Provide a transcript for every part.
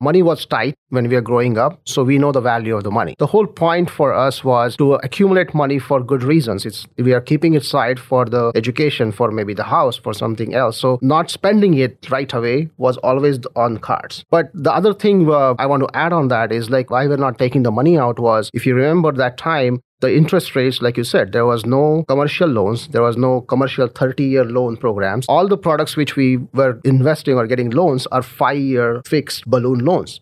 money was tight when we were growing up, so we know the value of the money. The whole point for us was to accumulate money for good reasons. It's we are keeping it aside for the education, for maybe the house, for something else. So not spending it right away was always on cards. But the other thing uh, I want to add on that is like why we're not taking the money out was if you remember that time the interest rates, like you said, there was no commercial loans, there was no commercial 30 year loan programs. All the products which we were investing or getting loans are five year fixed balloon loans.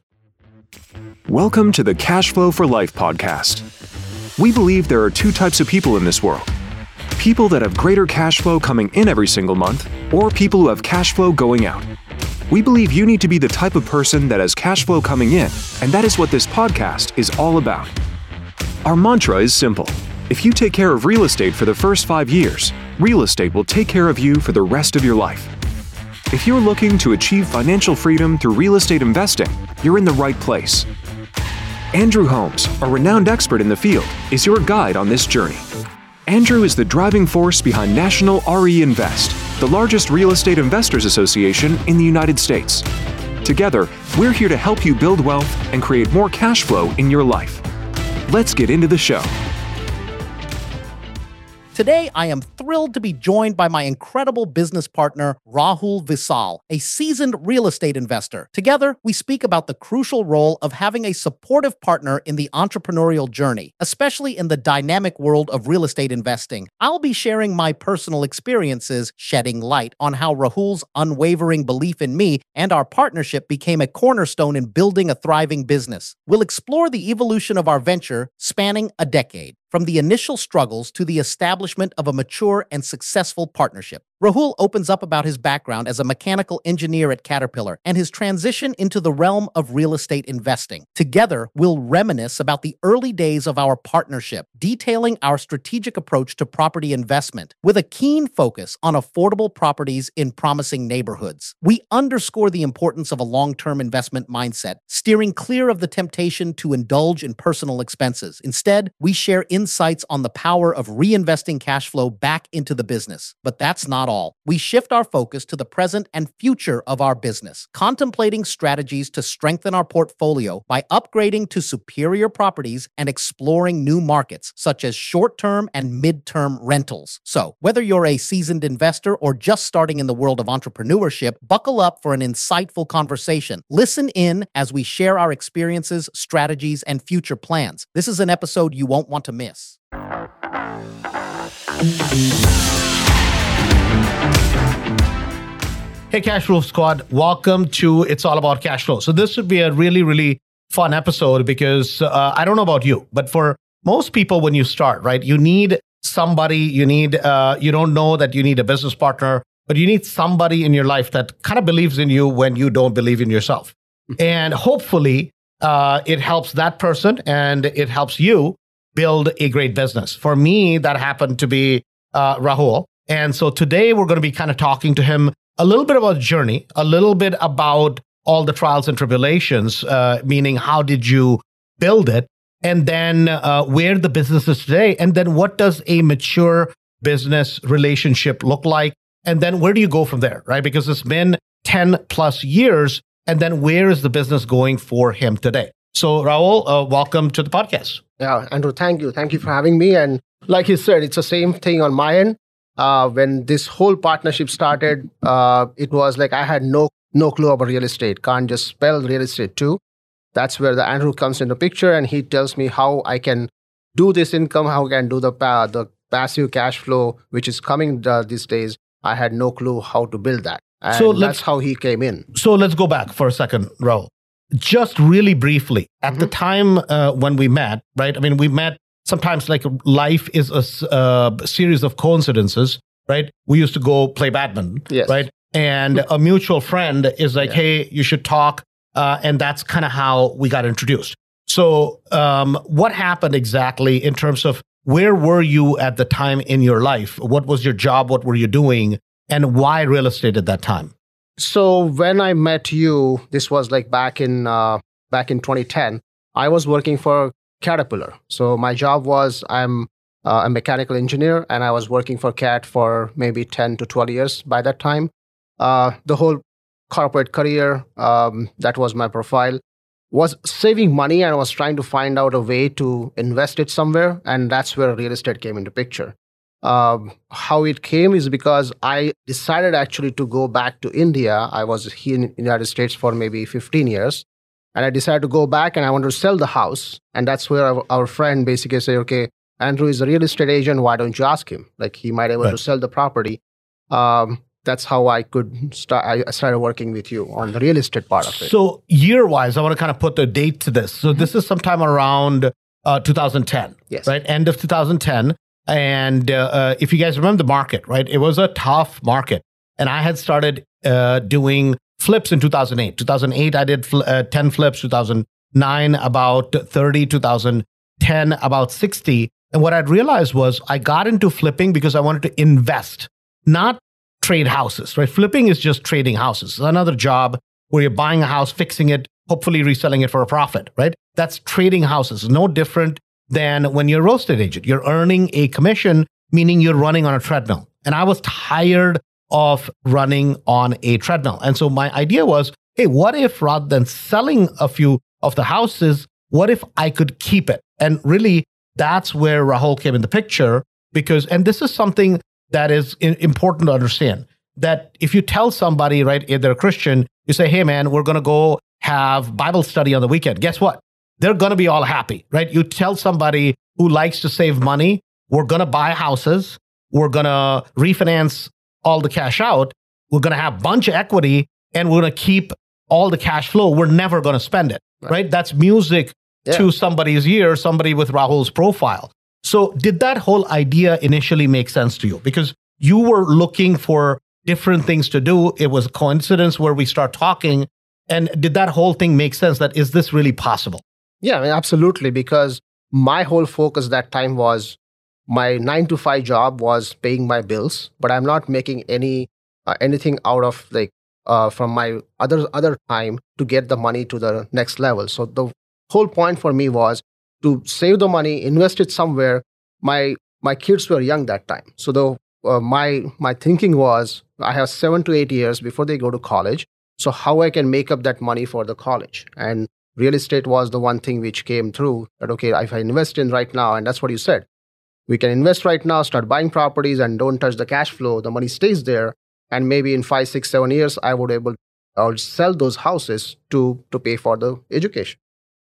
Welcome to the Cash Flow for Life podcast. We believe there are two types of people in this world people that have greater cash flow coming in every single month, or people who have cash flow going out. We believe you need to be the type of person that has cash flow coming in, and that is what this podcast is all about. Our mantra is simple if you take care of real estate for the first five years, real estate will take care of you for the rest of your life. If you're looking to achieve financial freedom through real estate investing, you're in the right place. Andrew Holmes, a renowned expert in the field, is your guide on this journey. Andrew is the driving force behind National RE Invest, the largest real estate investors association in the United States. Together, we're here to help you build wealth and create more cash flow in your life. Let's get into the show. Today, I am thrilled to be joined by my incredible business partner, Rahul Visal, a seasoned real estate investor. Together, we speak about the crucial role of having a supportive partner in the entrepreneurial journey, especially in the dynamic world of real estate investing. I'll be sharing my personal experiences, shedding light on how Rahul's unwavering belief in me and our partnership became a cornerstone in building a thriving business. We'll explore the evolution of our venture spanning a decade from the initial struggles to the establishment of a mature and successful partnership. Rahul opens up about his background as a mechanical engineer at Caterpillar and his transition into the realm of real estate investing. Together, we'll reminisce about the early days of our partnership, detailing our strategic approach to property investment with a keen focus on affordable properties in promising neighborhoods. We underscore the importance of a long term investment mindset, steering clear of the temptation to indulge in personal expenses. Instead, we share insights on the power of reinvesting cash flow back into the business. But that's not not all. We shift our focus to the present and future of our business, contemplating strategies to strengthen our portfolio by upgrading to superior properties and exploring new markets, such as short term and mid term rentals. So, whether you're a seasoned investor or just starting in the world of entrepreneurship, buckle up for an insightful conversation. Listen in as we share our experiences, strategies, and future plans. This is an episode you won't want to miss. Hey, Cash Flow Squad, welcome to It's All About Cash Flow. So, this would be a really, really fun episode because uh, I don't know about you, but for most people, when you start, right, you need somebody, you need, uh, you don't know that you need a business partner, but you need somebody in your life that kind of believes in you when you don't believe in yourself. Mm-hmm. and hopefully, uh, it helps that person and it helps you build a great business. For me, that happened to be uh, Rahul. And so today we're going to be kind of talking to him a little bit about journey, a little bit about all the trials and tribulations, uh, meaning how did you build it, and then uh, where the business is today, and then what does a mature business relationship look like, and then where do you go from there, right? Because it's been 10 plus years, and then where is the business going for him today? So, Rahul, uh, welcome to the podcast. Yeah, Andrew, thank you. Thank you for having me. And like you said, it's the same thing on my end uh, when this whole partnership started, uh, it was like I had no no clue about real estate. Can't just spell real estate too. That's where the Andrew comes into picture, and he tells me how I can do this income, how I can do the pa- the passive cash flow, which is coming uh, these days. I had no clue how to build that. And so that's how he came in. So let's go back for a second, Rahul. Just really briefly, at mm-hmm. the time uh, when we met, right? I mean, we met sometimes like life is a uh, series of coincidences, right? We used to go play badminton, yes. right? And a mutual friend is like, yeah. hey, you should talk. Uh, and that's kind of how we got introduced. So, um, what happened exactly in terms of where were you at the time in your life? What was your job? What were you doing? And why real estate at that time? So, when I met you, this was like back in uh, back in 2010. I was working for Caterpillar. So my job was I'm uh, a mechanical engineer, and I was working for CAT for maybe 10 to 12 years by that time. Uh, the whole corporate career, um, that was my profile. was saving money and I was trying to find out a way to invest it somewhere. And that's where real estate came into picture. Um, how it came is because I decided actually to go back to India. I was here in the United States for maybe 15 years. And I decided to go back and I wanted to sell the house. And that's where our, our friend basically said, okay, Andrew is a real estate agent. Why don't you ask him? Like he might be able right. to sell the property. Um, that's how I could start. I started working with you on the real estate part of it. So year wise, I want to kind of put the date to this. So this is sometime around uh, 2010, yes, right? End of 2010. And uh, uh, if you guys remember the market, right? It was a tough market. And I had started uh, doing flips in 2008. 2008, I did fl- uh, 10 flips. 2009, about 30. 2010, about 60. And what I'd realized was I got into flipping because I wanted to invest, not trade houses, right? Flipping is just trading houses. It's another job where you're buying a house, fixing it, hopefully reselling it for a profit, right? That's trading houses. No different than when you're a real estate agent. You're earning a commission, meaning you're running on a treadmill. And I was tired of running on a treadmill. And so my idea was, hey, what if rather than selling a few of the houses, what if I could keep it? And really, that's where Rahul came in the picture because, and this is something that is important to understand that if you tell somebody, right, if they're a Christian, you say, hey, man, we're going to go have Bible study on the weekend. Guess what? They're going to be all happy, right? You tell somebody who likes to save money, we're going to buy houses, we're going to refinance all the cash out, we're going to have a bunch of equity, and we're going to keep all the cash flow. We're never going to spend it, right? right? That's music yeah. to somebody's ear, somebody with Rahul's profile. So, did that whole idea initially make sense to you? Because you were looking for different things to do. It was a coincidence where we start talking. And did that whole thing make sense that is this really possible? Yeah, I mean, absolutely. Because my whole focus that time was my nine to five job was paying my bills, but I'm not making any uh, anything out of like uh, from my other other time to get the money to the next level. So the whole point for me was to save the money, invest it somewhere. My my kids were young that time, so the uh, my my thinking was I have seven to eight years before they go to college. So how I can make up that money for the college and real estate was the one thing which came through that okay if I invest in right now and that's what you said we can invest right now start buying properties and don't touch the cash flow the money stays there and maybe in five six seven years I would able I'll sell those houses to to pay for the education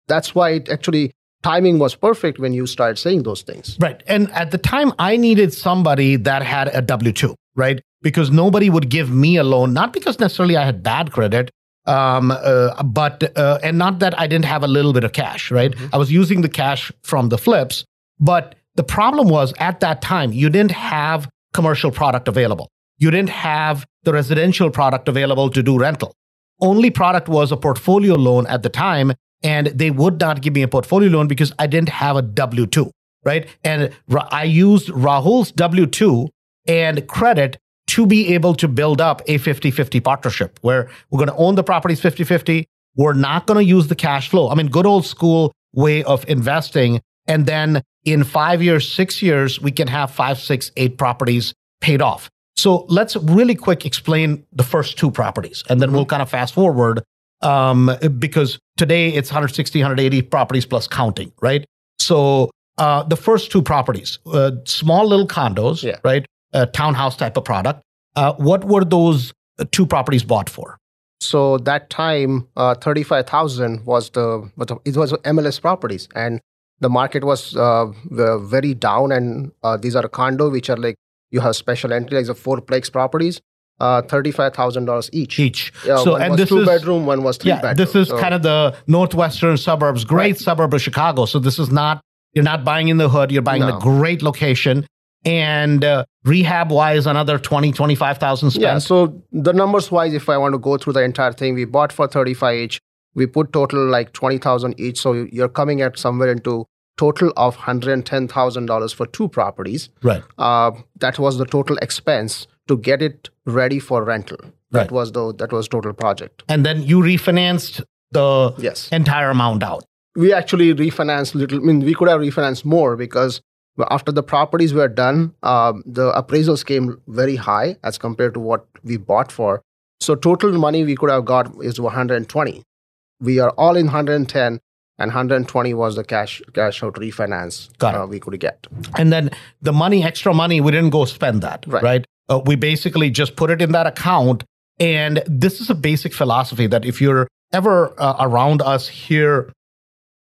that's why it actually timing was perfect when you started saying those things. Right. And at the time, I needed somebody that had a W 2, right? Because nobody would give me a loan, not because necessarily I had bad credit, um, uh, but, uh, and not that I didn't have a little bit of cash, right? Mm-hmm. I was using the cash from the flips. But the problem was at that time, you didn't have commercial product available. You didn't have the residential product available to do rental. Only product was a portfolio loan at the time and they would not give me a portfolio loan because I didn't have a W 2, right? And I used Rahul's W 2 and credit to be able to build up a 50 50 partnership where we're going to own the properties 50 50. We're not going to use the cash flow. I mean, good old school way of investing. And then in five years, six years, we can have five, six, eight properties paid off. So let's really quick explain the first two properties, and then we'll kind of fast forward um, because today it's 160, 180 properties plus counting, right? So uh, the first two properties, uh, small little condos, yeah. right? A townhouse type of product. Uh, what were those two properties bought for? So that time, uh, 35,000 was the, it was MLS properties. And the market was uh, very down. And uh, these are condo, which are like, you have special entry, like the fourplex properties uh, thirty-five thousand dollars each. Each. Yeah, so and this two is, bedroom, one was three yeah, bedroom. This is so. kind of the northwestern suburbs, great right. suburb of Chicago. So this is not you're not buying in the hood. You're buying no. in a great location. And uh, rehab wise, another 20, 25,000 spent. Yeah. So the numbers wise, if I want to go through the entire thing, we bought for 35 each. We put total like 20,000 each. So you're coming at somewhere into total of $110,000 for two properties. Right. Uh, that was the total expense to get it ready for rental. right. That was the that was total project. And then you refinanced the yes. entire amount out. We actually refinanced little. I mean, we could have refinanced more because after the properties were done, uh, the appraisals came very high as compared to what we bought for. So total money we could have got is 120. We are all in 110 and 120 was the cash cash out refinance uh, we could get. And then the money, extra money, we didn't go spend that, right? Right. Uh, we basically just put it in that account. And this is a basic philosophy that if you're ever uh, around us here,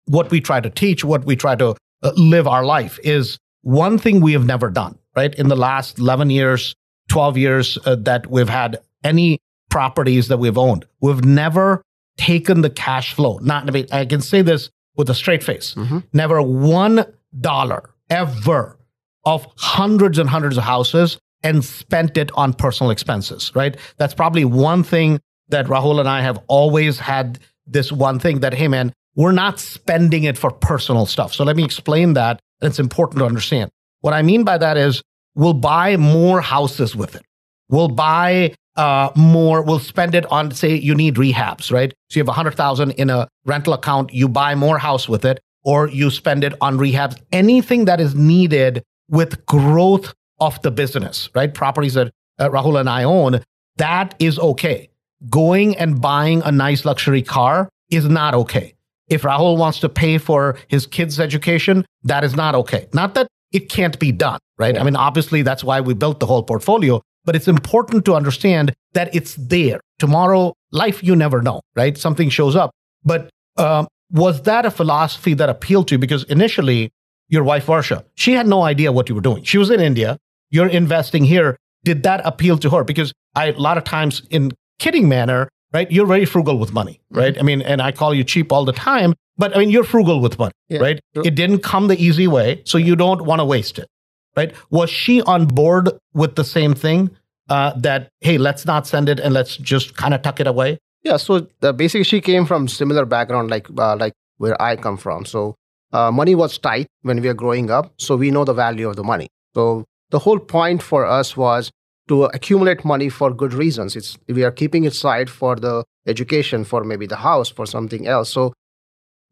what we try to teach, what we try to uh, live our life is one thing we have never done, right? In the last 11 years, 12 years uh, that we've had any properties that we've owned, we've never taken the cash flow. Not, I mean, I can say this with a straight face. Mhm. Never one dollar ever of hundreds and hundreds of houses and spent it on personal expenses, right? That's probably one thing that Rahul and I have always had this one thing that, hey, man, we're not spending it for personal stuff. So let me explain that. It's important to understand. What I mean by that is we'll buy more houses with it. We'll buy uh, more, we'll spend it on, say, you need rehabs, right? So you have 100,000 in a rental account, you buy more house with it, or you spend it on rehabs, anything that is needed with growth of the business, right? Properties that uh, Rahul and I own, that is okay. Going and buying a nice luxury car is not okay. If Rahul wants to pay for his kids' education, that is not okay. Not that it can't be done, right? I mean, obviously, that's why we built the whole portfolio, but it's important to understand that it's there. Tomorrow, life, you never know, right? Something shows up. But um, was that a philosophy that appealed to you? Because initially, your wife, Varsha, she had no idea what you were doing. She was in India. You're investing here. Did that appeal to her? Because I, a lot of times in kidding manner, right? You're very frugal with money, right? I mean, and I call you cheap all the time, but I mean, you're frugal with money, Yeah, right? true. It didn't come the easy way, so you don't want to waste it, right? Was she on board with the same thing uh, that, hey, let's not send it and let's just kind of tuck it away? Yeah, so uh, basically she came from similar background like uh, like where I come from. So uh, money was tight when we were growing up, so we know the value of the money. So the whole point for us was to accumulate money for good reasons. It's we are keeping it aside for the education, for maybe the house, for something else. So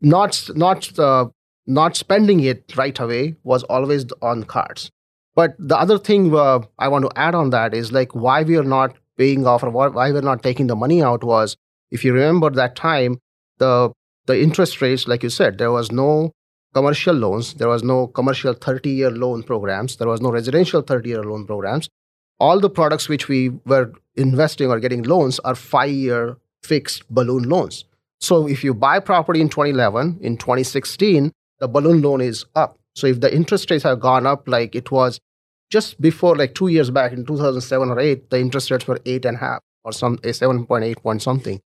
not not uh, not spending it right away was always on cards. But the other thing uh, I want to add on that is like why we are not paying off or why, we're not taking the money out was if you remember that time the the interest rates like you said there was no commercial loans there was no commercial 30 year loan programs there was no residential 30 year loan programs all the products which we were investing or getting loans are 5 year fixed balloon loans so if you buy property in 2011 in 2016 the balloon loan is up. So if the interest rates have gone up like it was just before like two years back in 2007 or 8 the interest rates were eight and a half or some eh, a 7.8 point something.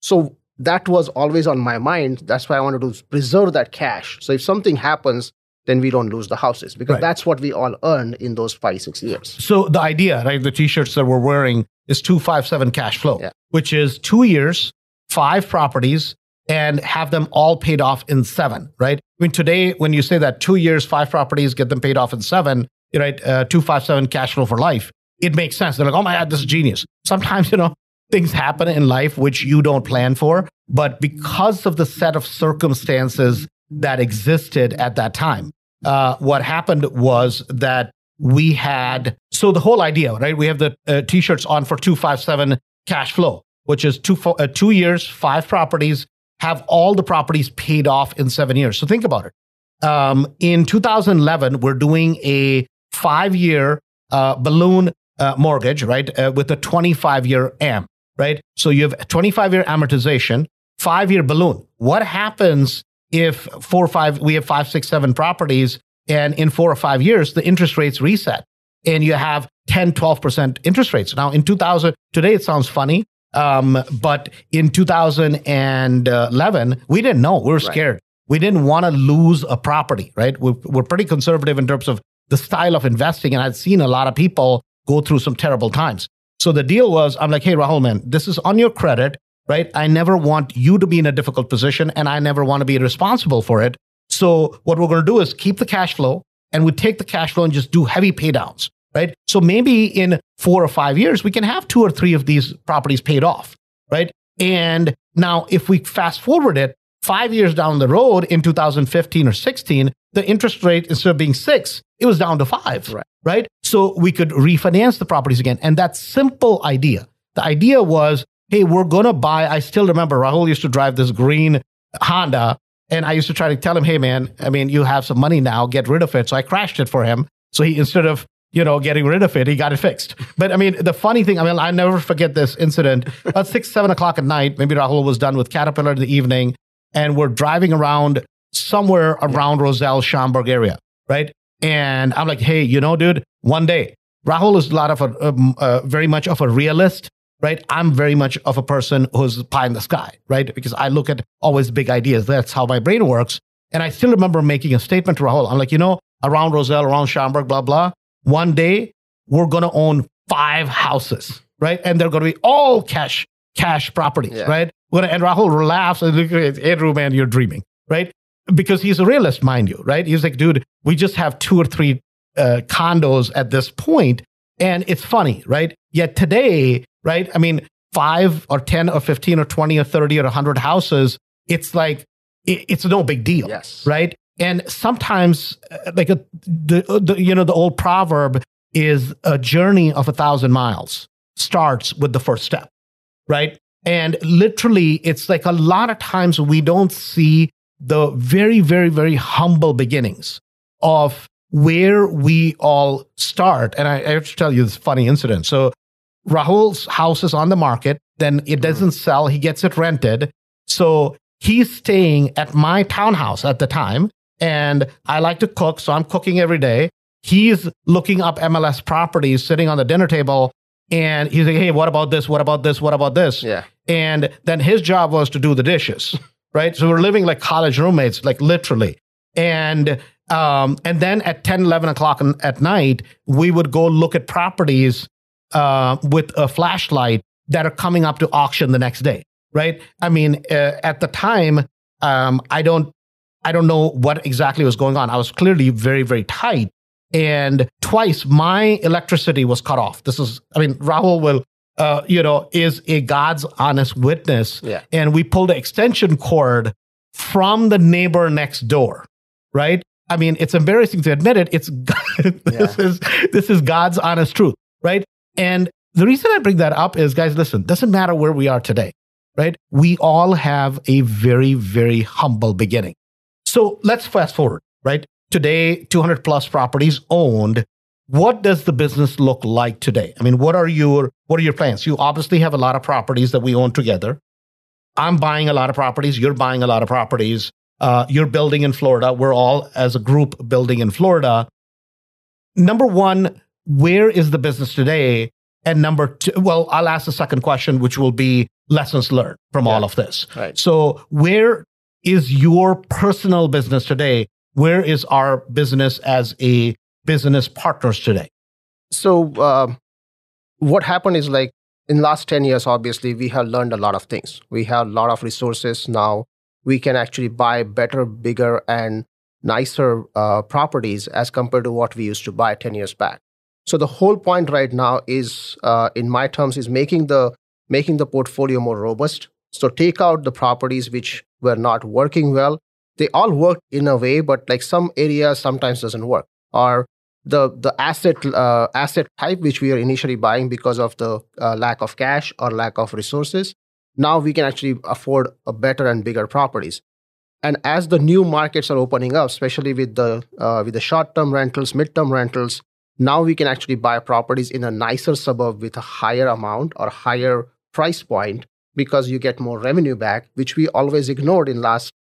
So that was always on my mind. That's why i wanted to preserve that cash. So if something happens then we don't lose the houses because Right. that's what we all earned in those five six years. So the idea, right, the t-shirts that we're wearing is 257 cash flow, Yeah. which is two years, five properties, and have them all paid off in seven, right? I mean, today, when you say that two years, five properties, get them paid off in seven, right, uh, 257 cash flow for life, it makes sense. They're like, oh my God, this is genius. Sometimes, you know, things happen in life which you don't plan for, but because of the set of circumstances that existed at that time, uh, what happened was that we had so the whole idea right we have the uh, t-shirts on for 257 cash flow which is two, uh, two years five properties have all the properties paid off in seven years. So think about it. Um, in 2011 we're doing a five year uh, balloon uh, mortgage right uh, with a 25 year am right? So you have 25 year amortization five year balloon. What happens if four or five we have five six seven properties and in four or five years the interest rates reset and you have 10 12% interest rates? Now in 2000 today it sounds funny um, but in 2011 we didn't know. We were Right. scared. We didn't want to lose a property right? We're, we're pretty conservative in terms of the style of investing and i'd seen a lot of people go through some terrible times. So the deal was i'm like hey rahul man this is on your credit right? I never want you to be in a difficult position and i never want to be responsible for it. So what we're going to do is keep the cash flow and we take the cash flow and just do heavy pay downs, right? So maybe in four or five years, we can have two or three of these properties paid off, right? And now if we fast forward it five years down the road in 2015 or 16, the interest rate instead of being six, it was down to five, Right. right? So we could refinance the properties again. And that simple idea, the idea was hey, we're going to buy. I still remember Rahul used to drive this green Honda. And I used to try to tell him, hey, man, I mean, you have some money now, get rid of it. So I crashed it for him. So he, instead of, you know, getting rid of it, he got it fixed. But I mean, the funny thing, I mean, I never forget this incident. About six, seven o'clock at night, maybe Rahul was done with Caterpillar in the evening, and we're driving around somewhere around Roselle, Schaumburg area, right? And I'm like, hey, you know, dude, one day, Rahul is a lot of a, um, uh, very much of a realist right? I'm very much of a person who's pie in the sky, right? Because I look at always big ideas. That's how my brain works. And I still remember making a statement to Rahul. I'm like, you know, around Roselle, around Schaumburg, blah, blah. One day we're going to own five houses, right? And they're going to be all cash, cash properties, yeah. right? We're gonna, and Rahul laughs and Andrew, man, you're dreaming, right? Because he's a realist, mind you, right? He's like, dude, we just have two or three uh, condos at this point, And it's funny, right? Yet today, right? I mean, five or 10 or 15 or 20 or 30 or 100 houses, it's like, it's no big deal. Yes. Right. And sometimes, uh, like a, the, the, you know, the old proverb is a journey of a thousand miles starts with the first step. Right. And literally, it's like a lot of times we don't see the very, very, very humble beginnings of where we all start. And I, I have to tell you this funny incident. So Rahul's house is on the market, then it hmm. doesn't sell, he gets it rented. So he's staying at my townhouse at the time. And I like to cook, so I'm cooking every day. He's looking up MLS properties, sitting on the dinner table, and he's like, hey, what about this? What about this? What about this? Yeah. And then his job was to do the dishes, right? So we're living like college roommates, like literally. And um, and then at 10, 11 o'clock at night, we would go look at properties uh, with a flashlight that are coming up to auction the next day, right? I mean, uh, at the time, um, I don't, I don't know what exactly was going on. I was clearly very, very tight, and twice my electricity was cut off. This is, I mean, Rahul will, uh, you know, is a God's honest witness. Yeah. And we pulled the extension cord from the neighbor next door, right? I mean, it's embarrassing to admit it. It's this yeah. is this is God's honest truth, right? And the reason I bring that up is, guys, listen, doesn't matter where we are today, right? We all have a very, very humble beginning. So let's fast forward, right? Today, 200 plus properties owned. What does the business look like today? I mean, what are your what are your plans? You obviously have a lot of properties that we own together. I'm buying a lot of properties. You're buying a lot of properties. Uh, you're building in Florida. We're all as a group building in Florida. Number one, where is the business today? And number two, well, I'll ask the second question, which will be lessons learned from yeah. all of this. Right. So, where is your personal business today? Where is our business as a business partners today? So, uh, what happened is like in last 10 years, obviously, we have learned a lot of things. We have a lot of resources now. We can actually buy better, bigger, and nicer uh, properties as compared to what we used to buy 10 years back. So the whole point right now is, uh, in my terms, is making the making the portfolio more robust. So take out the properties which were not working well. They all work in a way, but like some areas sometimes doesn't work. Or the the asset uh, asset type which we are initially buying because of the uh, lack of cash or lack of resources. Now we can actually afford a better and bigger properties. And as the new markets are opening up, especially with the uh, with the short term rentals, mid term rentals, now we can actually buy properties in a nicer suburb with a higher amount or higher price point because you get more revenue back, which we always ignored in last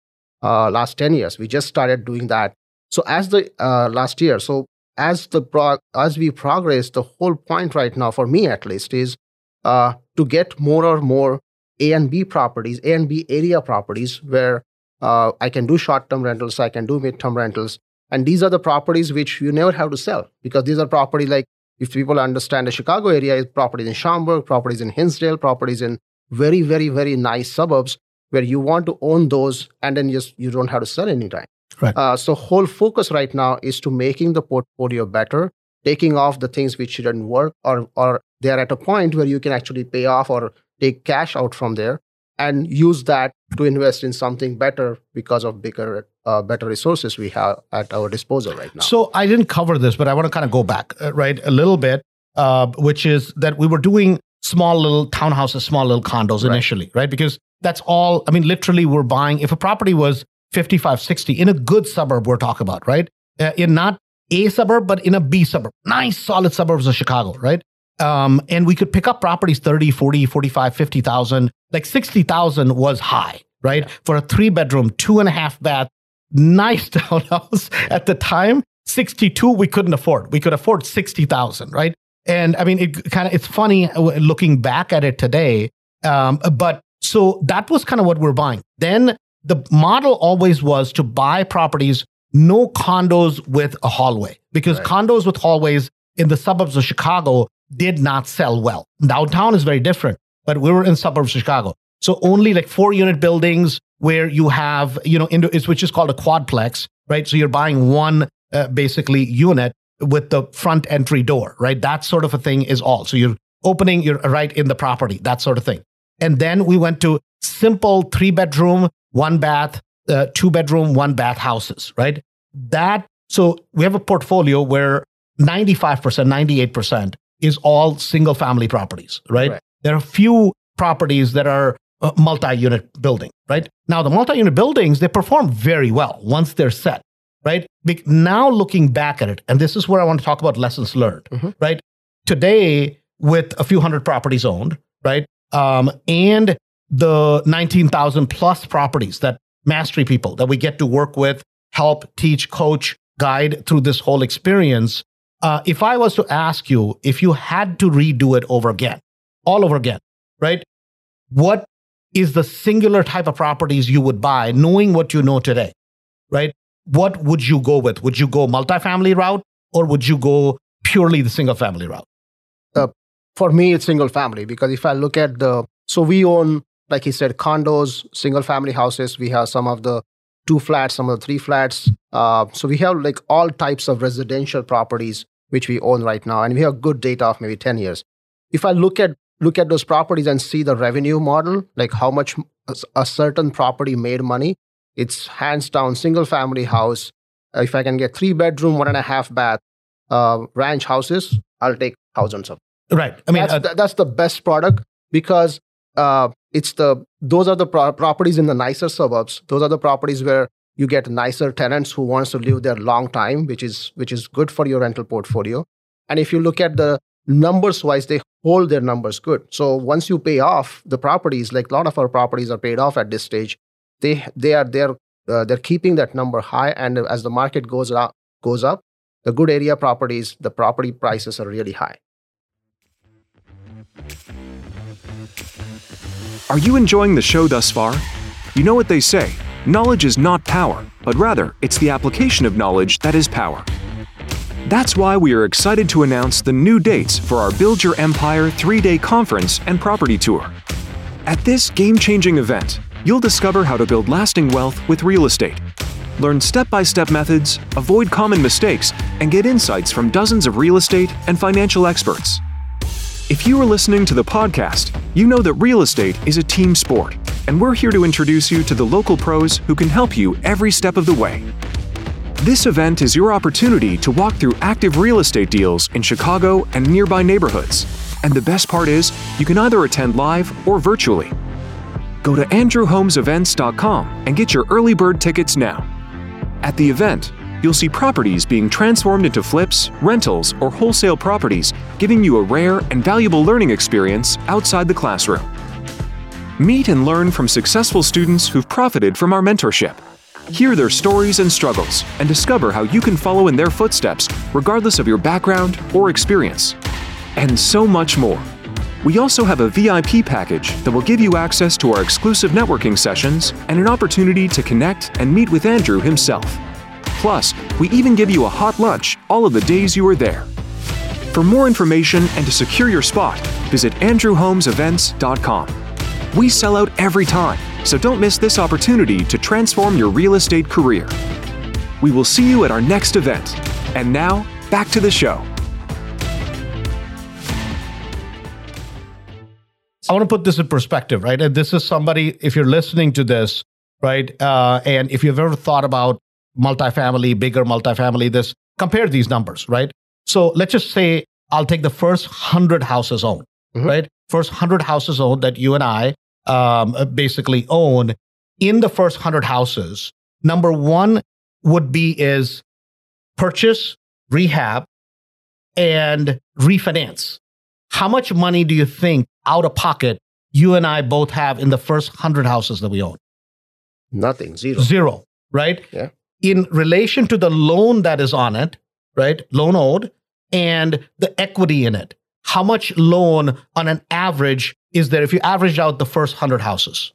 uh, last 10 years. We just started doing that. So as the uh, last year, so as the pro- as we progress, the whole point right now, for me at least, is uh, to get more or more A and B properties, A and B area properties, where uh, I can do short-term rentals, I can do mid-term rentals, and these are the properties which you never have to sell because these are property like if people understand the Chicago area, is properties in Schaumburg, properties in Hinsdale, properties in very, very, very nice suburbs where you want to own those and then just you don't have to sell anytime. Right. Uh, so whole focus right now is to making the portfolio better, taking off the things which didn't work or or they're at a point where you can actually pay off or take cash out from there and use that to invest in something better because of bigger uh, better resources we have at our disposal right now so i didn't cover this but i want to kind of go back uh, right a little bit uh, which is that we were doing small little townhouses, small little condos Right. initially, right? Because that's all, I mean, literally, we're buying, if a property was 55, 60 in a good suburb, we're talking about, right? Uh, in not A suburb, but in a B suburb, nice, solid suburbs of Chicago, right? Um, and we could pick up properties 30, 40, 45, 50,000. Like 60,000 was high, right? For a three bedroom, two and a half bath, nice townhouse at the time. 62 we couldn't afford. We could afford 60,000, right? And I mean, it kind of it's funny uh, looking back at it today. Um, but so that was kind of what we're buying. Then the model always was to buy properties, no condos with a hallway, because Right. condos with hallways in the suburbs of Chicago did not sell well. Downtown is very different, but we were in suburbs of Chicago. So only like four unit buildings where you have, you know, into, which is called a quadplex, right? So you're buying one uh, basically unit with the front entry door, right? That sort of a thing is all. So you're opening, you're right in the property, that sort of thing. And then we went to simple three bedroom, one bath, uh, two bedroom, one bath houses, right? That, so we have a portfolio where 95%, 98% is all single family properties, right? Right. There are a few properties that are uh, multi-unit building, right? Now the multi-unit buildings, they perform very well once they're set, right? Be- now looking back at it, and this is where I want to talk about lessons learned, Mhm. right? Today, with a few hundred properties owned, right? Um, and the 19,000 plus properties that mastery people that we get to work with, help, teach, coach, guide through this whole experience. Uh, if I was to ask you if you had to redo it over again, all over again, right? What is the singular type of properties you would buy, knowing what you know today, right? What would you go with? Would you go multifamily route or would you go purely the single family route? for me it's single family because if i look at the so we own like he said condos single family houses we have some of the two flats some of the three flats uh, so we have like all types of residential properties which we own right now and we have good data of maybe 10 years if i look at look at those properties and see the revenue model like how much a certain property made money it's hands down single family house Uh, if i can get three bedroom one and a half bath uh, ranch houses i'll take thousands of Right. I mean, that's, uh, the, that's the best product because uh, it's the those are the pro- properties in the nicer suburbs. Those are the properties where you get nicer tenants who wants to live there long time, which is which is good for your rental portfolio. And if you look at the numbers wise, they hold their numbers good. So once you pay off the properties, like a lot of our properties are paid off at this stage, they they are they're uh, they're keeping that number high. And as the market goes up, goes up, the good area properties, the property prices are really high. Are you enjoying the show thus far? You know what they say knowledge is not power, but rather it's the application of knowledge that is power. That's why we are excited to announce the new dates for our Build Your Empire three day conference and property tour. At this game changing event, you'll discover how to build lasting wealth with real estate. Learn step by step methods, avoid common mistakes, and get insights from dozens of real estate and financial experts. If you are listening to the podcast, you know that real estate is a team sport, and we're here to introduce you to the local pros who can help you every step of the way. This event is your opportunity to walk through active real estate deals in Chicago and nearby neighborhoods. And the best part is, you can either attend live or virtually. Go to andrewholmesevents.com and get your early bird tickets now. At the event, you'll see properties being transformed into flips, rentals, or wholesale properties, giving you a rare and valuable learning experience outside the classroom. Meet and learn from successful students who've profited from our mentorship. Hear their stories and struggles, and discover how you can follow in their footsteps regardless of your background or experience. And so much more. We also have a VIP package that will give you access to our exclusive networking sessions and an opportunity to connect and meet with Andrew himself. Plus, we even give you a hot lunch all of the days you are there. For more information and to secure your spot, visit andrewholmesevents.com. We sell out every time, so don't miss this opportunity to transform your real estate career. We will see you at our next event. And now, back to the show. I want to put this in perspective, right? And this is somebody, if you're listening to this, right, uh, and if you've ever thought about multifamily, bigger multifamily, this compare these numbers, right? So let's just say I'll take the first hundred houses owned, Mhm. right? first 100 houses owned that you and I um, basically own, in the first 100 houses, number one would be is purchase, rehab, and refinance. How much money do you think out of pocket you and I both have in the first 100 houses that we own? Nothing, zero. Zero, right? Yeah. In relation to the loan that is on it, right? Loan owed and the equity in it. How much loan on an average is there if you average out the first 100 houses?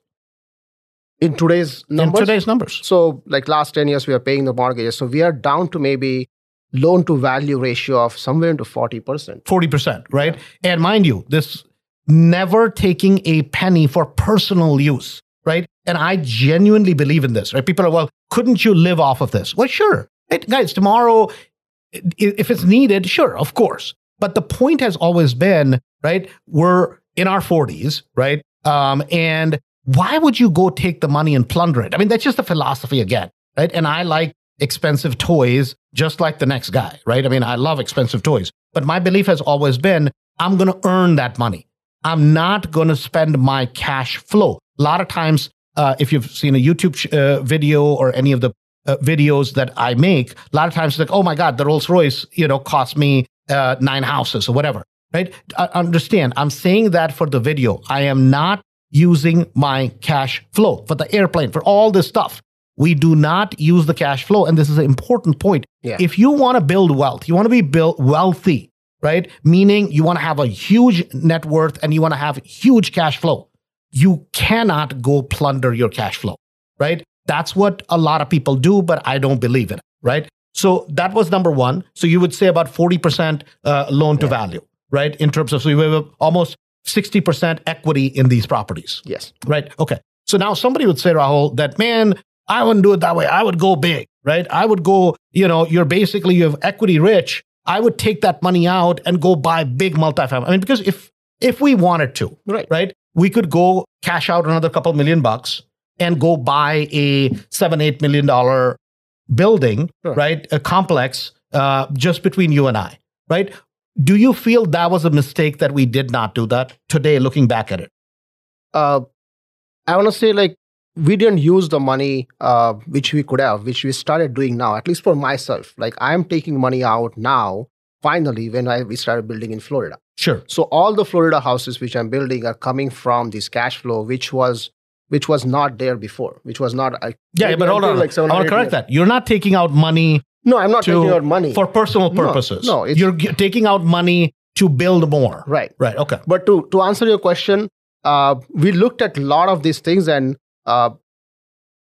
In today's numbers? In today's numbers. So, like last 10 years, we are paying the mortgages. So, we are down to maybe loan to value ratio of somewhere into 40%. 40%, right? And mind you, this never taking a penny for personal use, right? And I genuinely believe in this, right? People are, well, couldn't you live off of this? Well, sure. Right? Guys, tomorrow, if it's needed, sure, of course. But the point has always been, right? We're in our 40s, right? Um, and why would you go take the money and plunder it? I mean, that's just the philosophy again, right? And I like expensive toys just like the next guy, right? I mean, I love expensive toys, but my belief has always been I'm going to earn that money. I'm not going to spend my cash flow. A lot of times, uh, if you've seen a YouTube uh, video or any of the uh, videos that I make, a lot of times it's like, oh my God, the Rolls Royce, you know, cost me uh, nine houses or whatever, right? I understand. I'm saying that for the video. I am not using my cash flow for the airplane, for all this stuff. We do not use the cash flow. And this is an important point. Yeah. If you want to build wealth, you want to be built wealthy, right? Meaning you want to have a huge net worth and you want to have huge cash flow. You cannot go plunder your cash flow, right? That's what a lot of people do, but I don't believe it, right? So that was number one. So you would say about 40% uh, loan to value, right? In terms of, so you have almost 60% equity in these properties. Yes. Right. Okay. So now somebody would say, Rahul, that man, I wouldn't do it that way. I would go big, right? I would go, you know, you're basically, you have equity rich. I would take that money out and go buy big multifamily. I mean, because if, if we wanted to, Right. right, we could go cash out another couple million bucks and go buy a seven, eight million dollar building, Sure. right? A complex uh, just between you and I, right? Do you feel that was a mistake that we did not do that today, looking back at it? Uh, I want to say, like, we didn't use the money uh, which we could have, which we started doing now, at least for myself. Like, I'm taking money out now, finally, when I, we started building in Florida. Sure. So all the Florida houses which I'm building are coming from this cash flow, which was which was not there before, which was not. I, Yeah, but hold on. Like seven I want to correct years. that. You're not taking out money No, I'm not to, taking out money for personal No, purposes. no, it's- you're g- taking out money to build more. right. Right. Okay. But to to answer your question, uh, we looked at a lot of these things and uh,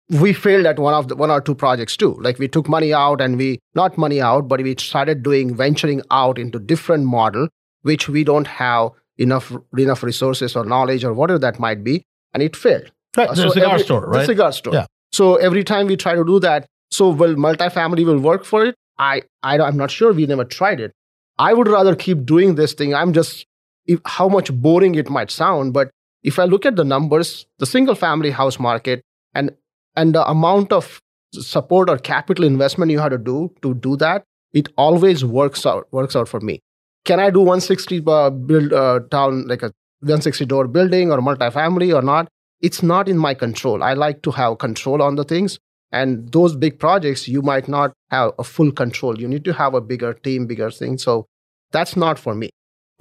we failed at one of the one or two projects too. Like we took money out and we not money out, but we started doing venturing out into different model, which we don't have enough enough resources or knowledge or whatever that might be, and it failed. Right. Uh, the so cigar every- store, The right? cigar store. Yeah. So every time we try to do that, so will multifamily will work for it? I, I I'm not sure. We never tried it. I would rather keep doing this thing. I'm just if, how much boring it might sound, but if I look at the numbers, the single family house market and and the amount of support or capital investment you have to do to do that, it always works out works out for me. Can I do 160 uh, build uh, town like a 160 door building or multifamily or not? It's not in my control. I like to have control on the things. And those big projects, you might not have a full control. You need to have a bigger team, bigger thing. So that's not for me.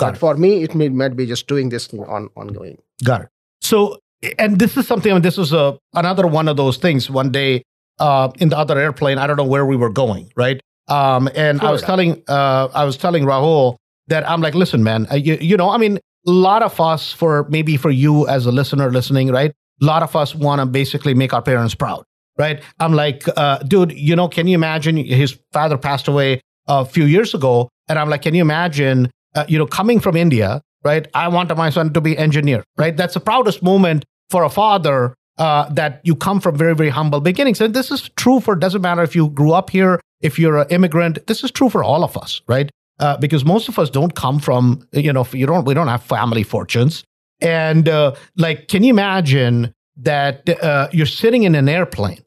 Got but it. for me, it may, might be just doing this thing on ongoing. Got it. So, and this is something. I mean, this was a another one of those things. One day, uh, in the other airplane, I don't know where we were going, right? Um, and I was telling, uh, I was telling Rahul that I'm like, listen, man, you, you know, I mean, a lot of us, for maybe for you as a listener listening, right? A lot of us want to basically make our parents proud, right? I'm like, uh, dude, you know, can you imagine? His father passed away a few years ago, and I'm like, can you imagine? Uh, you know, coming from India, right? I want my son to be engineer, right? That's the proudest moment for a father uh, that you come from very, very humble beginnings. And this is true for, doesn't matter if you grew up here, if you're an immigrant, this is true for all of us, right? Uh, because most of us don't come from, you know, you don't, we don't have family fortunes. And uh, like, can you imagine that uh, you're sitting in an airplane,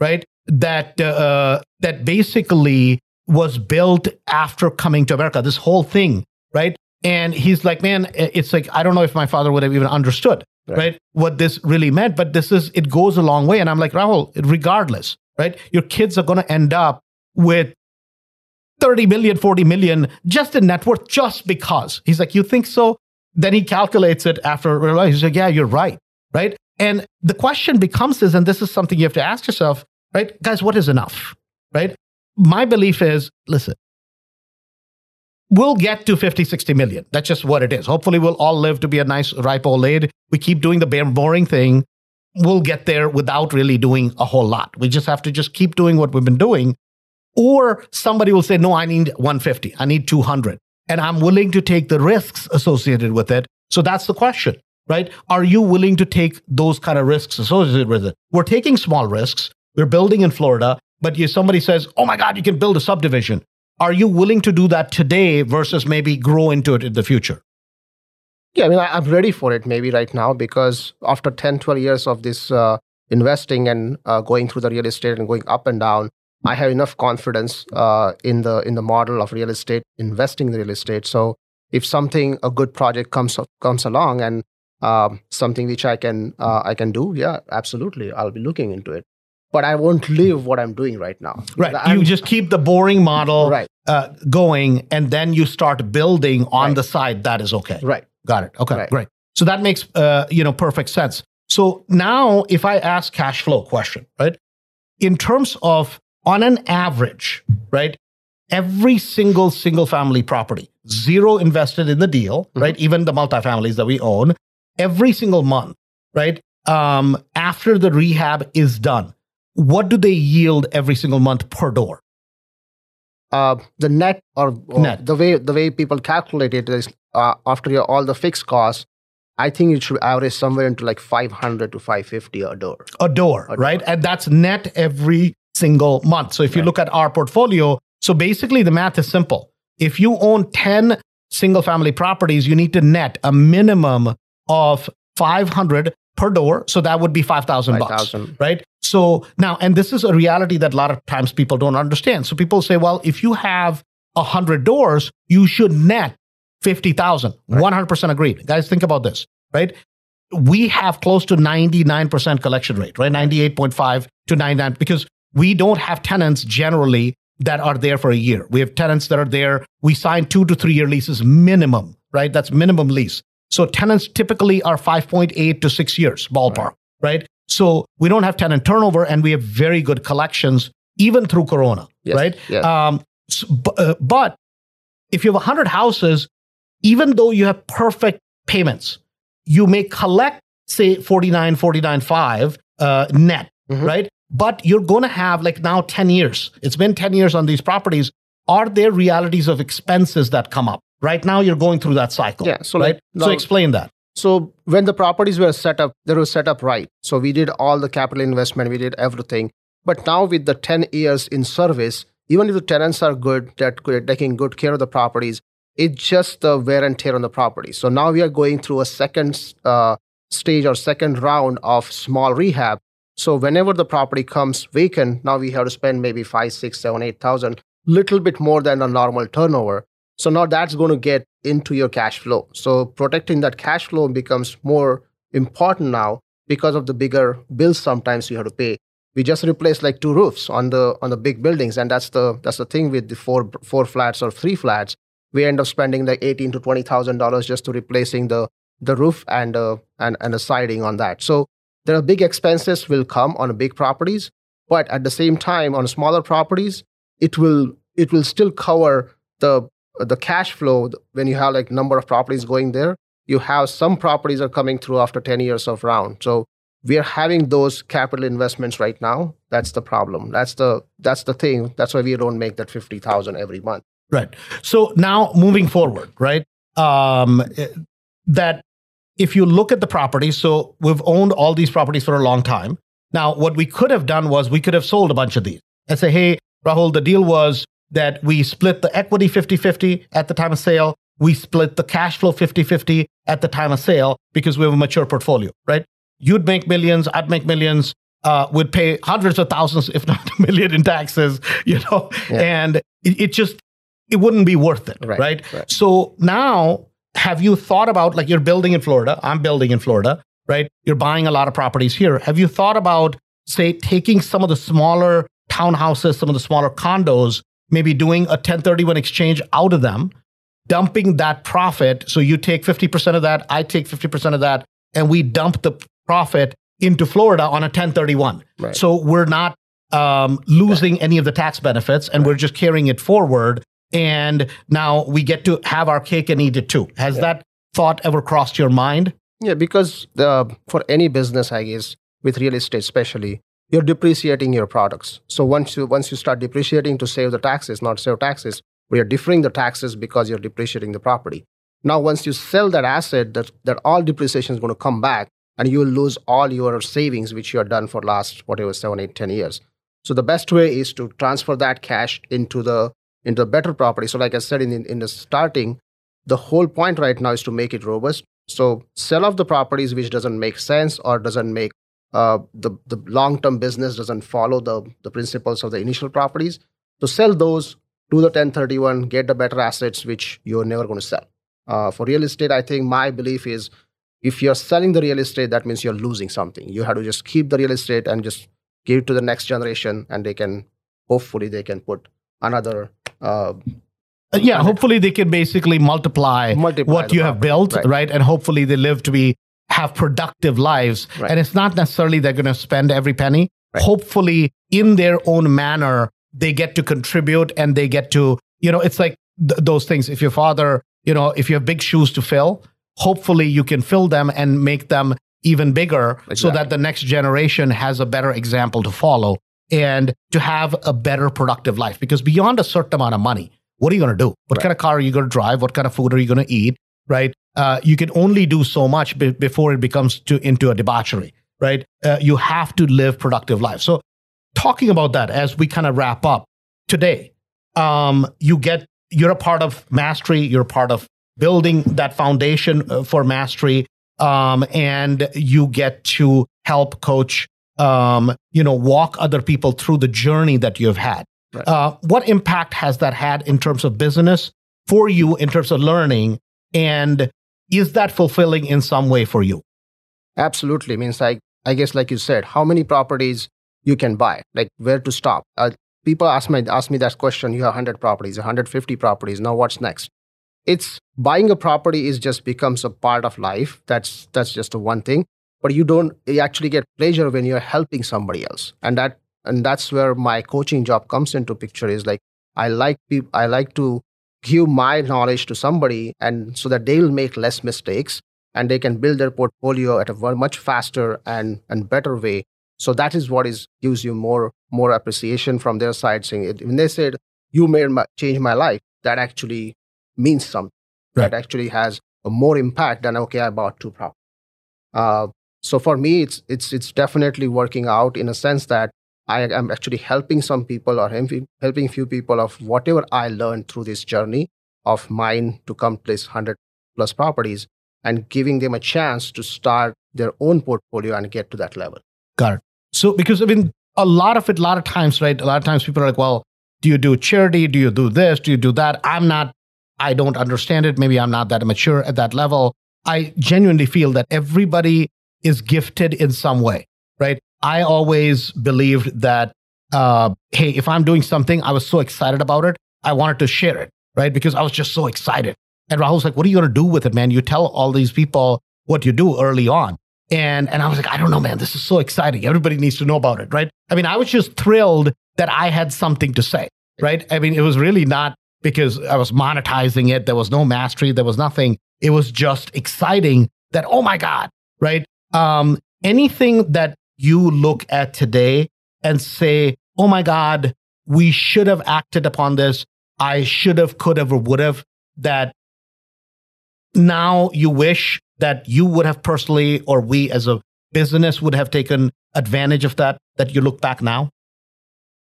right? That, uh, that basically was built after coming to America, this whole thing, right? And he's like, man, it's like, I don't know if my father would have even understood, right. right. What this really meant, but this is, it goes a long way. And I'm like, Rahul, regardless, right? Your kids are going to end up with 30 million, 40 million just in net worth just because. He's like, you think so? Then he calculates it after he's like, yeah, you're right, right? And the question becomes this, and this is something you have to ask yourself, right? Guys, what is enough, right? My belief is, listen, we'll get to 50, 60 million. That's just what it is. Hopefully, we'll all live to be a nice, ripe old age. We keep doing the bare boring thing. We'll get there without really doing a whole lot. We just have to just keep doing what we've been doing. Or somebody will say, no, I need 150, I need 200. And I'm willing to take the risks associated with it. So that's the question, right? Are you willing to take those kind of risks associated with it? We're taking small risks. We're building in Florida, but you, somebody says, oh my God, you can build a subdivision. Are you willing to do that today versus maybe grow into it in the future? Yeah, I mean, I, am ready for it maybe right now because after 10, 12 years of this uh, investing and uh, going through the real estate and going up and down, I have enough confidence uh, in the in the model of real estate, investing in real estate. So if something a good project comes comes along and um, something which I can uh, I can do, yeah, absolutely, I'll be looking into it but I won't live what I'm doing right now. Right. I'm, you just keep the boring model right. Uh, going, and then you start building on right. the side. That is okay. Right. Got it. Okay. Right. Great. So that makes uh, you know perfect sense. So now, if I ask cash flow question, right, in terms of on an average, right, every single single family property, zero invested in the deal, mm-hmm. right, even the multifamilies that we own, every single month, right, um, after the rehab is done, what do they yield every single month per door? Uh, the net or, or net. the way the way people calculate it is uh, after your, all the fixed costs, I think it should average somewhere into like 500 to 550 a door. A door, a right? Door. And that's net every single month. So if right. you look at our portfolio, so basically the math is simple. If you own 10 single family properties, you need to net a minimum of 500 per door. So that would be 5,000 bucks, right? So now, and this is a reality that a lot of times people don't understand. So people say, well, if you have 100 doors, you should net 50,000. Right. 100% agreed. Guys, think about this, right? We have close to 99% collection rate, right? 98.5 to 99 because we don't have tenants generally that are there for a year. We have tenants that are there. We sign two to three year leases minimum, right? That's minimum lease. So tenants typically are 5.8 to six years ballpark, right? right? So we don't have tenant turnover and we have very good collections even through Corona, yes, right? Yes. Um, so, uh, but if you have 100 houses, even though you have perfect payments, you may collect, say, 49, 49, 5 uh, net, mm-hmm. right? But you're going to have like now 10 years. It's been 10 years on these properties. Are there realities of expenses that come up? Right now, you're going through that cycle. Yeah. So, right? Like, now, so explain that. So when the properties were set up, they were set up right. So we did all the capital investment, we did everything. But now with the 10 years in service, even if the tenants are good, that taking good care of the properties, it's just the wear and tear on the property. So now we are going through a second uh, stage or second round of small rehab. So whenever the property comes vacant, now we have to spend maybe five, six, seven, eight thousand, little bit more than a normal turnover. So now that's going to get into your cash flow. So protecting that cash flow becomes more important now because of the bigger bills sometimes you have to pay. We just replaced like two roofs on the on the big buildings, and that's the that's the thing with the four four flats or three flats. We end up spending like eighteen to twenty thousand dollars just to replacing the the roof and uh, and and the siding on that. So there are big expenses will come on big properties, but at the same time on smaller properties, it will it will still cover the the cash flow when you have like number of properties going there you have some properties are coming through after 10 years of round. So we are having those capital investments right now. That's the problem. That's the that's the thing. That's why we don't make that 50000 every month. Right. So now moving forward right? Um that if you look at the properties so we've owned all these properties for a long time. Now what we could have done was we could have sold a bunch of these and say hey rahul the deal was that we split the equity 50 50 at the time of sale. We split the cash flow 50 50 at the time of sale because we have a mature portfolio, right? You'd make millions, I'd make millions, uh, would pay hundreds of thousands, if not a million in taxes, you know, yeah. and it, it, just, it wouldn't be worth it, right, right? right? So now have you thought about like you're building in Florida? I'm building in Florida, right? You're buying a lot of properties here. Have you thought about, say, taking some of the smaller townhouses, some of the smaller condos, maybe doing a 1031 exchange out of them, dumping that profit? So you take 50% of that, I take 50% of that, and we dump the profit into Florida on a 1031. Right. So we're not um, losing any of the tax benefits and we're just carrying it forward. And now we get to have our cake and eat it too. Has that thought ever crossed your mind? Yeah, because the, for any business, I guess, with real estate especially, you're depreciating your products. So once you once you start depreciating to save the taxes, not save taxes, we are deferring the taxes because you're depreciating the property. Now, once you sell that asset, that, that all depreciation is going to come back and you will lose all your savings, which you have done for last whatever seven, eight, ten years. So the best way is to transfer that cash into the into a better property. So, like I said in, in, in the starting, the whole point right now is to make it robust. So sell off the properties which doesn't make sense or doesn't make uh, the, the long-term business doesn't follow the, the principles of the initial properties. So sell those, do the 1031, get the better assets which you're never going to sell. Uh, for real estate, I think my belief is if you're selling the real estate, that means you're losing something. You have to just keep the real estate and just give it to the next generation, and they can hopefully they can put another uh, Uh, yeah, hopefully they can basically multiply, Multiply what the you have built, right. right. And hopefully they live to be have productive lives. Right. And it's not necessarily they're going to spend every penny. Right. Hopefully, in their own manner, they get to contribute and they get to, you know, it's like th- those things. If your father, you know, if you have big shoes to fill, hopefully you can fill them and make them even bigger so that the next generation has a better example to follow and to have a better productive life. Because beyond a certain amount of money, what are you going to do? What Right. kind of car are you going to drive? What kind of food are you going to eat? Right? Uh, you can only do so much be- before it becomes to, into a debauchery. Right? Uh, you have to live productive lives. So, talking about that as we kind of wrap up today, um, you get you're a part of mastery. You're a part of building that foundation uh, for mastery, um, and you get to help coach. Um, you know, walk other people through the journey that you've had. Right. Uh, what impact has that had in terms of business for you, in terms of learning, and is that fulfilling in some way for you? Absolutely. Means like I guess like you said, how many properties you can buy? Like where to stop? Uh, people ask me ask me that question. You have 100 properties, 150 properties. Now what's next? It's buying a property is just becomes a part of life. That's that's just a one thing. But you don't you actually get pleasure when you're helping somebody else, and that and that's where my coaching job comes into picture. Is like I like peop- I like to give my knowledge to somebody, and so that they will make less mistakes and they can build their portfolio at a much faster and, and better way. So that is what is gives you more more appreciation from their side. Saying it, when they said you made my, change my life, that actually means something. Right. That actually has a more impact than okay, I bought two properties. Uh, so for me, it's it's it's definitely working out in a sense that I am actually helping some people or helping few people of whatever I learned through this journey of mine to come place hundred plus properties and giving them a chance to start their own portfolio and get to that level. Got it. So, because I mean, a lot of it, a lot of times, right? A lot of times people are like, well, do you do charity? Do you do this? Do you do that? I'm not, I don't understand it. Maybe I'm not that mature at that level. I genuinely feel that everybody is gifted in some way, right? I always believed that, uh, hey, if I'm doing something, I was so excited about it, I wanted to share it, right? Because I was just so excited. And Rahul's like, what are you going to do with it, man? You tell all these people what you do early on. And, and I was like, I don't know, man, this is so exciting. Everybody needs to know about it, right? I mean, I was just thrilled that I had something to say, right? I mean, it was really not because I was monetizing it. There was no mastery. There was nothing. It was just exciting that, oh my God, right? Um, anything that you look at today and say, oh my God, we should have acted upon this. I should have, could have, or would have, that now you wish that you would have personally, or we as a business would have taken advantage of that, that you look back now?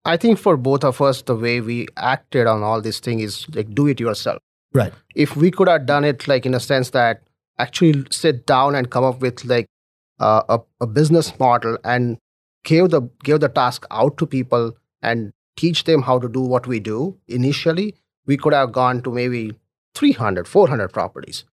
I think for both of us, the way we acted on all this thing is like do it yourself. Right. If we could have done it like in a sense that actually sit down and come up with like uh, a, a business model and give the give the task out to people and teach them how to do what we do initially, we could have gone to maybe 300, 400 properties.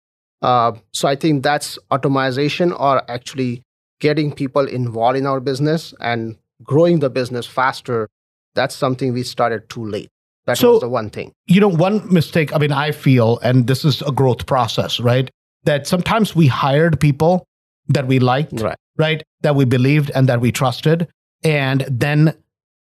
Uh, so I think that's automation or actually getting people involved in our business and growing the business faster. That's something we started too late. That So- was the one thing. you know, one mistake, I mean, I feel, and this is a growth process, right? That sometimes we hired people that we liked, Right. right? That we believed and that we trusted. And then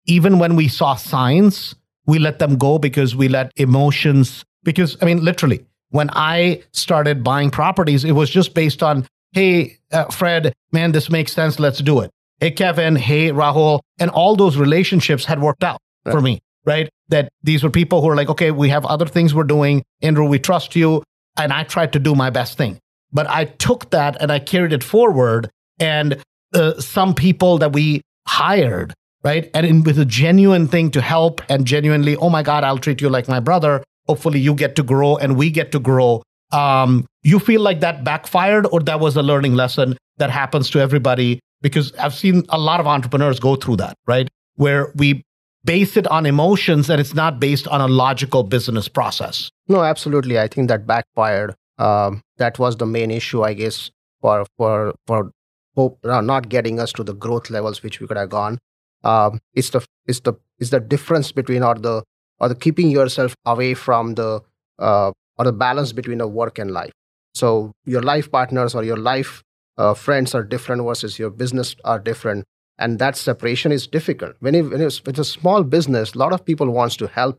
even when we saw signs, we let them go because we let emotions, because I mean, literally, when I started buying properties, it was just based on, hey, uh, Fred, man, this makes sense. Let's do it. Hey, Kevin, hey, Rahul. And all those relationships had worked out for me, right? That these were people who are like, okay, we have other things we're doing. Andrew, we trust you. And I tried to do my best thing. But I took that and I carried it forward. And uh, some people that we hired, right? And in, with a genuine thing to help and genuinely, oh my God, I'll treat you like my brother. Hopefully you get to grow and we get to grow. Um, you feel like that backfired or that was a learning lesson that happens to everybody? Because I've seen a lot of entrepreneurs go through that, right? Where we base it on emotions and it's not based on a logical business process. No, absolutely. I think that backfired. Um, that was the main issue, I guess, for for for hope, uh, not getting us to the growth levels which we could have gone. Um, it's the it's the it's the difference between or the or the keeping yourself away from the uh, or the balance between the work and life. So your life partners or your life uh, friends are different versus your business are different, and that separation is difficult. When, it, when it's, it's a small business, a lot of people wants to help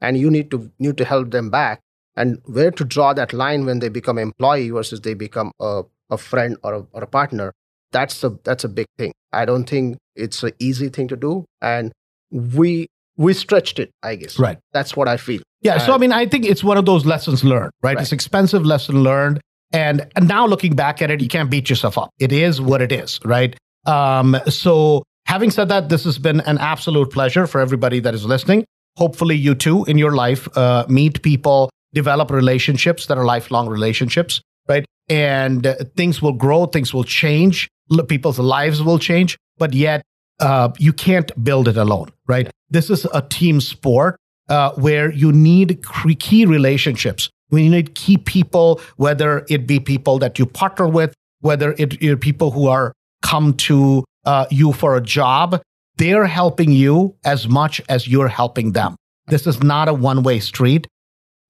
and you need to need to help them back and where to draw that line when they become employee versus they become a, a friend or a, or a partner that's a that's a big thing i don't think it's an easy thing to do and we we stretched it i guess Right. that's what i feel Yeah. So, I mean, I think it's one of those lessons learned, right? Right. It's expensive lesson learned. And, and now looking back at it, you can't beat yourself up. It is what it is, right? Um, so, having said that, this has been an absolute pleasure for everybody that is listening. Hopefully, you too in your life uh, meet people, develop relationships that are lifelong relationships, right? And uh, things will grow, things will change, people's lives will change, but yet uh, you can't build it alone, right? This is a team sport uh, where you need key relationships. We need key people, whether it be people that you partner with, whether it are people who are come to uh, you for a job. They're helping you as much as you're helping them. This is not a one way street.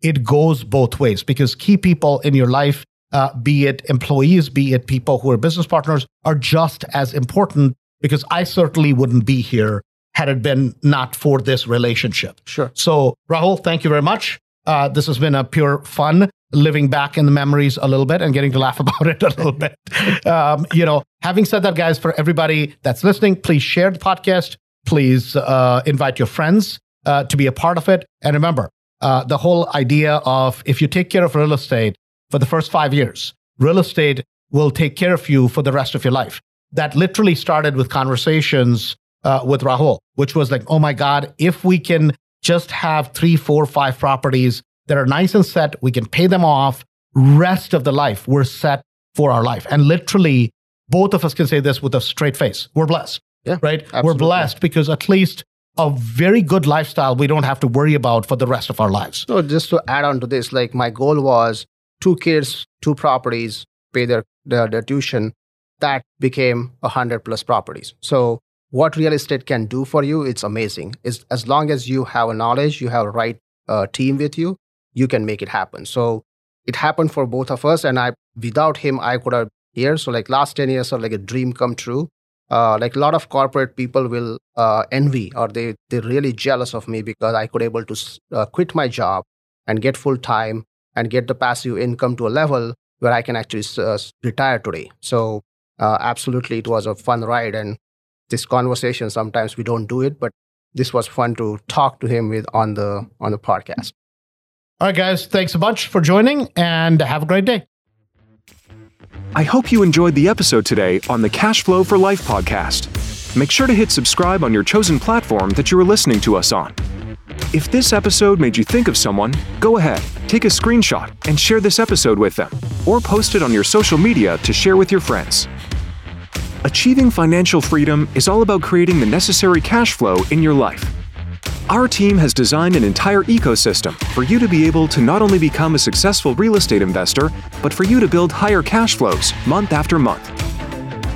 It goes both ways because key people in your life, uh, be it employees, be it people who are business partners, are just as important because I certainly wouldn't be here had it been not for this relationship. sure So, Rahul, thank you very much. Uh, this has been a pure fun living back in the memories a little bit and getting to laugh about it a little bit. Um, you know, having said that, guys, for everybody that's listening, please share the podcast. Please uh, invite your friends uh, to be a part of it. And remember, uh, the whole idea of if you take care of real estate for the first five years, real estate will take care of you for the rest of your life. That literally started with conversations uh, with Rahul, which was like, oh my God, if we can just have three, four, five properties that are nice and set, we can pay them off. Rest of the life, we're set for our life. And literally, both of us can say this with a straight face. We're blessed, Yeah, right? We're blessed because at least a very good lifestyle we don't have to worry about for the rest of our lives. So just to add on to this, like my goal was two kids, two properties, pay their their, their tuition. That became a hundred plus properties. So what real estate can do for you, it's amazing. Is as long as you have a knowledge, you have a right uh, team with you, you can make it happen. So it happened for both of us, and I without him, I could have here. So like last ten years are like a dream come true. Uh, like a lot of corporate people will uh, envy or they they're really jealous of me because I could able to uh, quit my job and get full time and get the passive income to a level where I can actually uh, retire today. So uh, absolutely, it was a fun ride, and this conversation sometimes we don't do it, but this was fun to talk to him with on the on the podcast. All right, guys, thanks a bunch for joining and have a great day. I hope you enjoyed the episode today on the Cash Flow for Life podcast. Make sure to hit subscribe on your chosen platform that you are listening to us on. If this episode made you think of someone, go ahead, take a screenshot and share this episode with them, or post it on your social media to share with your friends. Achieving financial freedom is all about creating the necessary cash flow in your life. Our team has designed an entire ecosystem for you to be able to not only become a successful real estate investor, but for you to build higher cash flows month after month.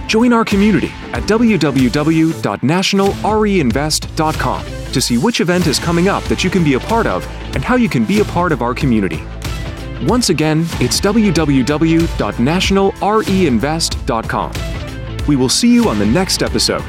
Join our community at www.nationalreinvest.com to see which event is coming up that you can be a part of and how you can be a part of our community. Once again, it's www.nationalreinvest.com. We will see you on the next episode.